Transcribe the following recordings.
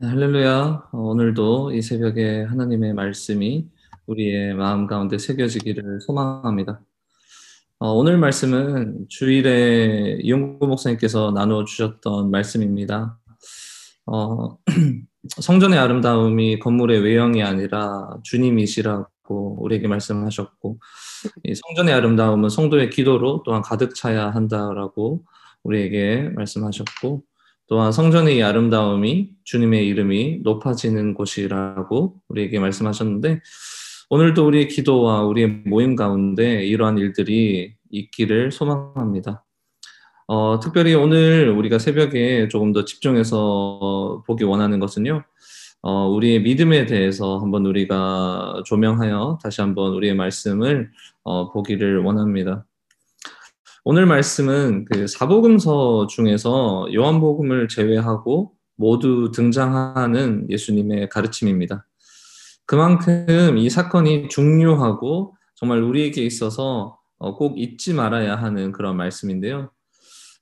할렐루야. 어, 오늘도 이 새벽에 하나님의 말씀이 우리의 마음 가운데 새겨지기를 소망합니다. 어, 오늘 말씀은 주일에 이용구 목사님께서 나누어 주셨던 말씀입니다. 어, 성전의 아름다움이 건물의 외형이 아니라 주님이시라고 우리에게 말씀하셨고, 성전의 아름다움은 성도의 기도로 또한 가득 차야 한다라고 우리에게 말씀하셨고, 또한 성전의 이 아름다움이 주님의 이름이 높아지는 곳이라고 우리에게 말씀하셨는데 오늘도 우리의 기도와 우리의 모임 가운데 이러한 일들이 있기를 소망합니다. 어, 특별히 오늘 우리가 새벽에 조금 더 집중해서 보기 원하는 것은요. 어, 우리의 믿음에 대해서 한번 우리가 조명하여 다시 한번 우리의 말씀을 어, 보기를 원합니다. 오늘 말씀은 그 사복음서 중에서 요한복음을 제외하고 모두 등장하는 예수님의 가르침입니다. 그만큼 이 사건이 중요하고 정말 우리에게 있어서 어, 꼭 잊지 말아야 하는 그런 말씀인데요.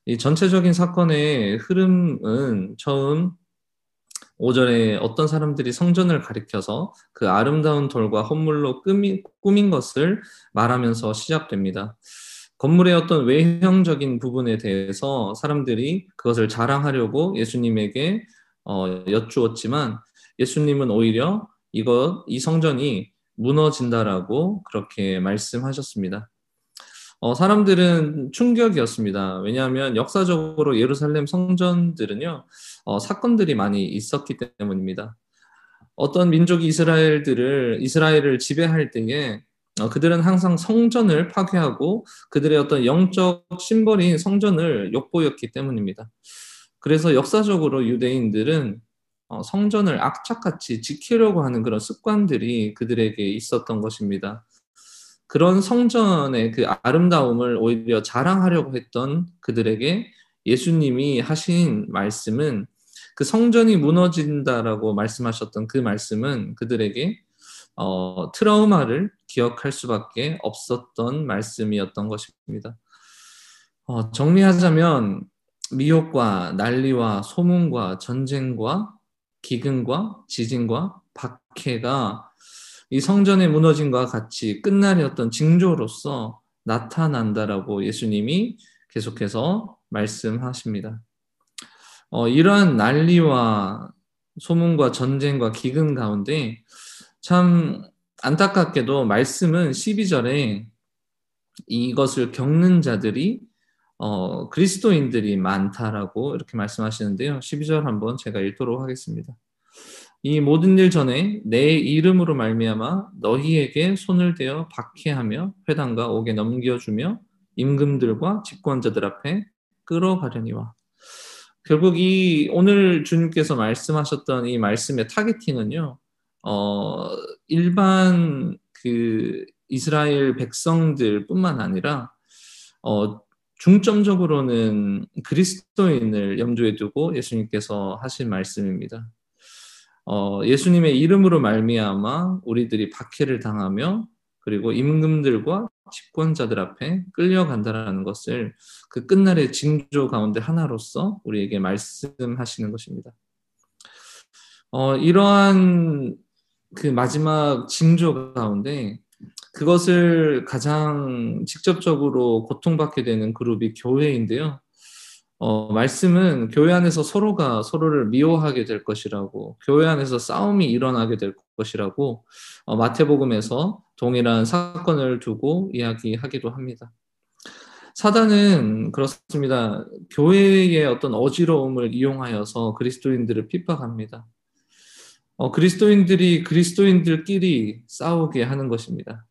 이 전체적인 사건의 흐름은 처음 5절에 어떤 사람들이 성전을 가리켜서 그 아름다운 돌과 헌물로 꾸민, 꾸민 것을 말하면서 시작됩니다. 건물의 어떤 외형적인 부분에 대해서 사람들이 그것을 자랑하려고 예수님에게 어, 여쭈었지만 예수님은 오히려 이것 이 성전이 무너진다라고 그렇게 말씀하셨습니다. 어, 사람들은 충격이었습니다. 왜냐하면 역사적으로 예루살렘 성전들은요 어, 사건들이 많이 있었기 때문입니다. 어떤 민족이 이스라엘들을 이스라엘을 지배할 때에 어, 그들은 항상 성전을 파괴하고 그들의 어떤 영적 심벌인 성전을 욕보였기 때문입니다. 그래서 역사적으로 유대인들은 어, 성전을 악착같이 지키려고 하는 그런 습관들이 그들에게 있었던 것입니다. 그런 성전의 그 아름다움을 오히려 자랑하려고 했던 그들에게 예수님이 하신 말씀은 그 성전이 무너진다라고 말씀하셨던 그 말씀은 그들에게 어, 트라우마를 기억할 수밖에 없었던 말씀이었던 것입니다. 어, 정리하자면 미혹과 난리와 소문과 전쟁과 기근과 지진과 박해가 이 성전의 무너짐과 같이 끝날의 어떤 징조로서 나타난다라고 예수님이 계속해서 말씀하십니다. 어, 이러한 난리와 소문과 전쟁과 기근 가운데 참 안타깝게도 말씀은 12절에 이것을 겪는 자들이 어, 그리스도인들이 많다라고 이렇게 말씀하시는데요. 12절 한번 제가 읽도록 하겠습니다. 이 모든 일 전에 내 이름으로 말미암아 너희에게 손을 대어 박해하며 회당과 옥에 넘겨주며 임금들과 집권자들 앞에 끌어가려니와 결국 이 오늘 주님께서 말씀하셨던 이 말씀의 타겟팅은요. 어, 일반 그 이스라엘 백성들뿐만 아니라 어, 중점적으로는 그리스도인을 염두에 두고 예수님께서 하신 말씀입니다. 어, 예수님의 이름으로 말미암아 우리들이 박해를 당하며 그리고 임금들과 집권자들 앞에 끌려간다라는 것을 그 끝날의 징조 가운데 하나로서 우리에게 말씀하시는 것입니다. 어, 이러한 그 마지막 징조 가운데 그것을 가장 직접적으로 고통받게 되는 그룹이 교회인데요. 어, 말씀은 교회 안에서 서로가 서로를 미워하게 될 것이라고, 교회 안에서 싸움이 일어나게 될 것이라고, 어, 마태복음에서 동일한 사건을 두고 이야기하기도 합니다. 사단은 그렇습니다. 교회의 어떤 어지러움을 이용하여서 그리스도인들을 핍박합니다. 어, 그리스도인들이 그리스도인들끼리 싸우게 하는 것입니다.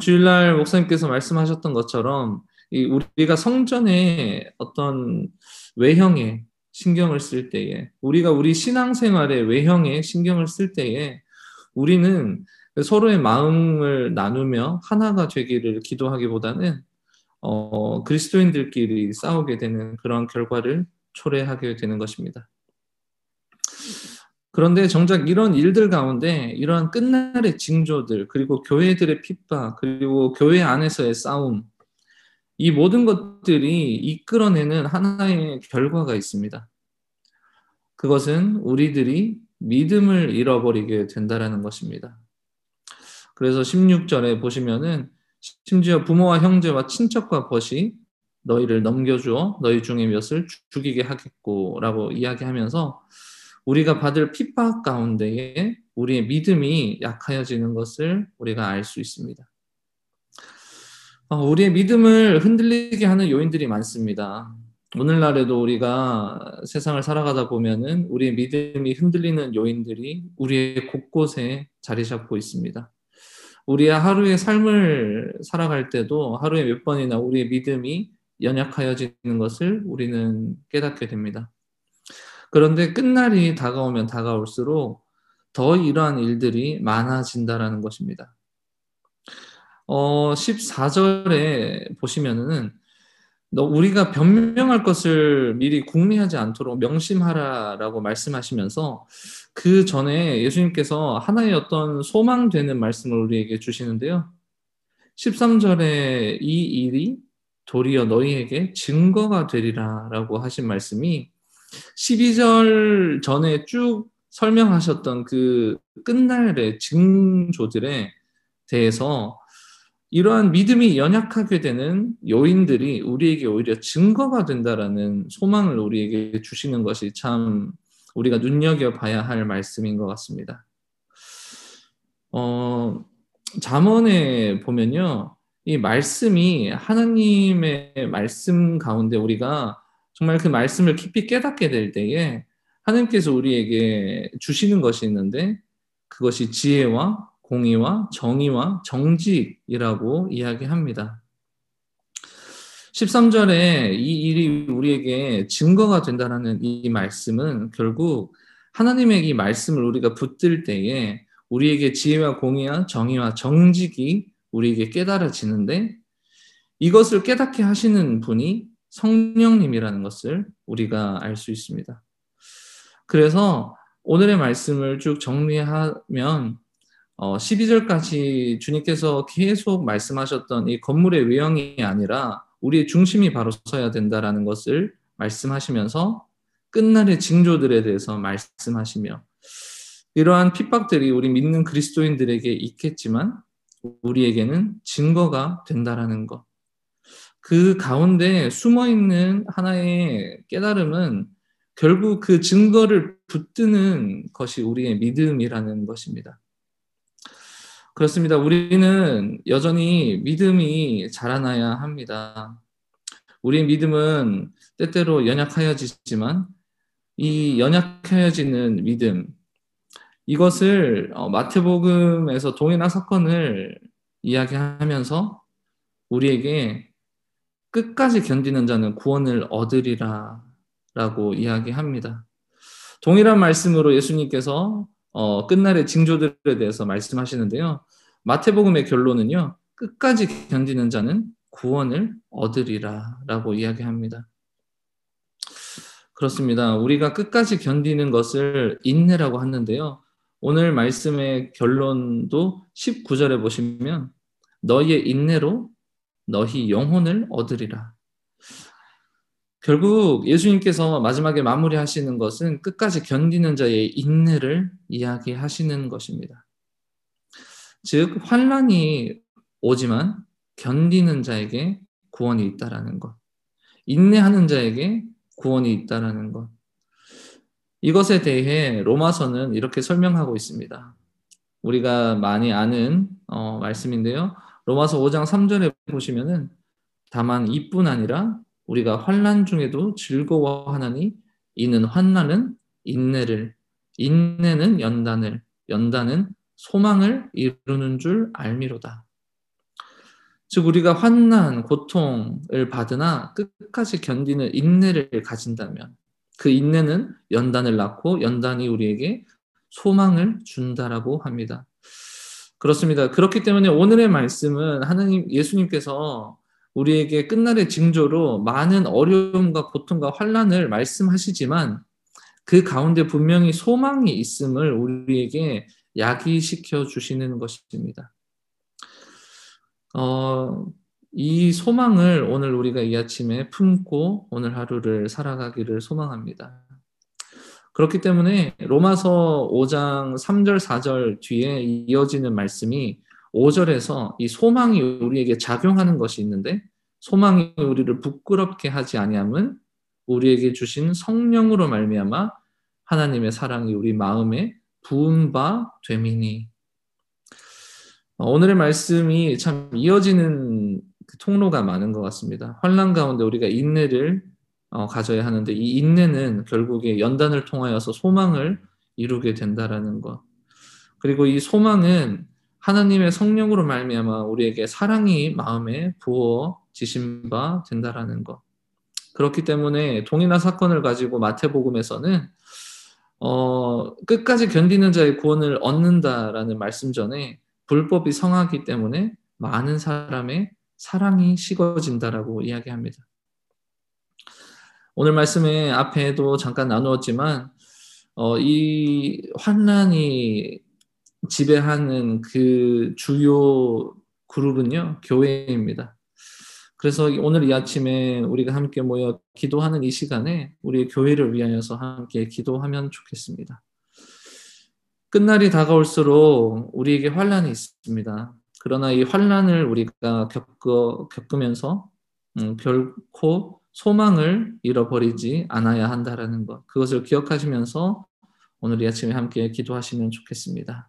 주일날 목사님께서 말씀하셨던 것처럼 이 우리가 성전의 어떤 외형에 신경을 쓸 때에 우리가 우리 신앙생활의 외형에 신경을 쓸 때에 우리는 서로의 마음을 나누며 하나가 되기를 기도하기보다는 어, 그리스도인들끼리 싸우게 되는 그런 결과를 초래하게 되는 것입니다. 그런데 정작 이런 일들 가운데 이러한 끝날의 징조들, 그리고 교회들의 핍박, 그리고 교회 안에서의 싸움, 이 모든 것들이 이끌어내는 하나의 결과가 있습니다. 그것은 우리들이 믿음을 잃어버리게 된다라는 것입니다. 그래서 16절에 보시면은 심지어 부모와 형제와 친척과 벗이 너희를 넘겨주어 너희 중에 몇을 죽이게 하겠고라고 이야기하면서 우리가 받을 핍박 가운데에 우리의 믿음이 약하여지는 것을 우리가 알 수 있습니다. 어, 우리의 믿음을 흔들리게 하는 요인들이 많습니다. 오늘날에도 우리가 세상을 살아가다 보면은 우리의 믿음이 흔들리는 요인들이 우리의 곳곳에 자리 잡고 있습니다. 우리의 하루의 삶을 살아갈 때도 하루에 몇 번이나 우리의 믿음이 연약하여지는 것을 우리는 깨닫게 됩니다. 그런데 끝날이 다가오면 다가올수록 더 이러한 일들이 많아진다라는 것입니다. 어, 14절에 보시면은 너 우리가 변명할 것을 미리 궁리하지 않도록 명심하라라고 말씀하시면서 그 전에 예수님께서 하나의 어떤 소망되는 말씀을 우리에게 주시는데요. 13절에 이 일이 도리어 너희에게 증거가 되리라라고 하신 말씀이 12절 전에 쭉 설명하셨던 그 끝날의 징조들에 대해서 이러한 믿음이 연약하게 되는 요인들이 우리에게 오히려 증거가 된다라는 소망을 우리에게 주시는 것이 참 우리가 눈여겨봐야 할 말씀인 것 같습니다. 어, 잠언에 보면요. 이 말씀이 하나님의 말씀 가운데 우리가 정말 그 말씀을 깊이 깨닫게 될 때에 하나님께서 우리에게 주시는 것이 있는데 그것이 지혜와 공의와 정의와 정직이라고 이야기합니다. 13절에 이 일이 우리에게 증거가 된다는 이 말씀은 결국 하나님의 이 말씀을 우리가 붙들 때에 우리에게 지혜와 공의와 정의와 정직이 우리에게 깨달아지는데 이것을 깨닫게 하시는 분이 성령님이라는 것을 우리가 알 수 있습니다. 그래서 오늘의 말씀을 쭉 정리하면 어, 12절까지 주님께서 계속 말씀하셨던 이 건물의 외형이 아니라 우리의 중심이 바로 서야 된다라는 것을 말씀하시면서 끝날의 징조들에 대해서 말씀하시며 이러한 핍박들이 우리 믿는 그리스도인들에게 있겠지만 우리에게는 증거가 된다라는 것. 그 가운데 숨어 있는 하나의 깨달음은 결국 그 증거를 붙드는 것이 우리의 믿음이라는 것입니다. 그렇습니다. 우리는 여전히 믿음이 자라나야 합니다. 우리의 믿음은 때때로 연약하여지지만 이 연약하여지는 믿음, 이것을 어, 마태복음에서 동일한 사건을 이야기하면서 우리에게 끝까지 견디는 자는 구원을 얻으리라 라고 이야기합니다. 동일한 말씀으로 예수님께서 어, 끝날의 징조들에 대해서 말씀하시는데요. 마태복음의 결론은요. 끝까지 견디는 자는 구원을 얻으리라 라고 이야기합니다. 그렇습니다. 우리가 끝까지 견디는 것을 인내라고 하는데요. 오늘 말씀의 결론도 19절에 보시면 너희의 인내로 너희 영혼을 얻으리라. 결국 예수님께서 마지막에 마무리하시는 것은 끝까지 견디는 자의 인내를 이야기하시는 것입니다. 즉 환란이 오지만 견디는 자에게 구원이 있다라는 것. 인내하는 자에게 구원이 있다라는 것. 이것에 대해 로마서는 이렇게 설명하고 있습니다. 우리가 많이 아는 어, 말씀인데요. 로마서 5장 3절에 보시면은 다만 이뿐 아니라 우리가 환난 중에도 즐거워하나니 이는 환난은 인내를 인내는 연단을 연단은 소망을 이루는 줄 알미로다. 즉 우리가 환난 고통을 받으나 끝까지 견디는 인내를 가진다면 그 인내는 연단을 낳고 연단이 우리에게 소망을 준다라고 합니다. 그렇습니다. 그렇기 때문에 오늘의 말씀은 하나님 예수님께서 우리에게 끝날의 징조로 많은 어려움과 고통과 환란을 말씀하시지만 그 가운데 분명히 소망이 있음을 우리에게 야기시켜 주시는 것입니다. 어, 이 소망을 오늘 우리가 이 아침에 품고 오늘 하루를 살아가기를 소망합니다. 그렇기 때문에 로마서 5장 3절 4절 뒤에 이어지는 말씀이 5절에서 이 소망이 우리에게 작용하는 것이 있는데 소망이 우리를 부끄럽게 하지 아니함은 우리에게 주신 성령으로 말미암아 하나님의 사랑이 우리 마음에 부은 바 되미니. 어, 오늘의 말씀이 참 이어지는 그 통로가 많은 것 같습니다. 환란 가운데 우리가 인내를 어, 가져야 하는데 이 인내는 결국에 연단을 통하여서 소망을 이루게 된다라는 것. 그리고 이 소망은 하나님의 성령으로 말미암아 우리에게 사랑이 마음에 부어지신 바 된다라는 것. 그렇기 때문에 동이나 사건을 가지고 마태복음에서는 어, 끝까지 견디는 자의 구원을 얻는다라는 말씀 전에 불법이 성하기 때문에 많은 사람의 사랑이 식어진다라고 이야기합니다. 오늘 말씀의 앞에도 잠깐 나누었지만 어, 이 환란이 지배하는 그 주요 그룹은요 교회입니다. 그래서 오늘 이 아침에 우리가 함께 모여 기도하는 이 시간에 우리 교회를 위하여서 함께 기도하면 좋겠습니다. 끝날이 다가올수록 우리에게 환란이 있습니다. 그러나 이 환란을 우리가 겪어, 겪으면서 음, 결코 소망을 잃어버리지 않아야 한다라는 것. 그것을 기억하시면서 오늘 이 아침에 함께 기도하시면 좋겠습니다.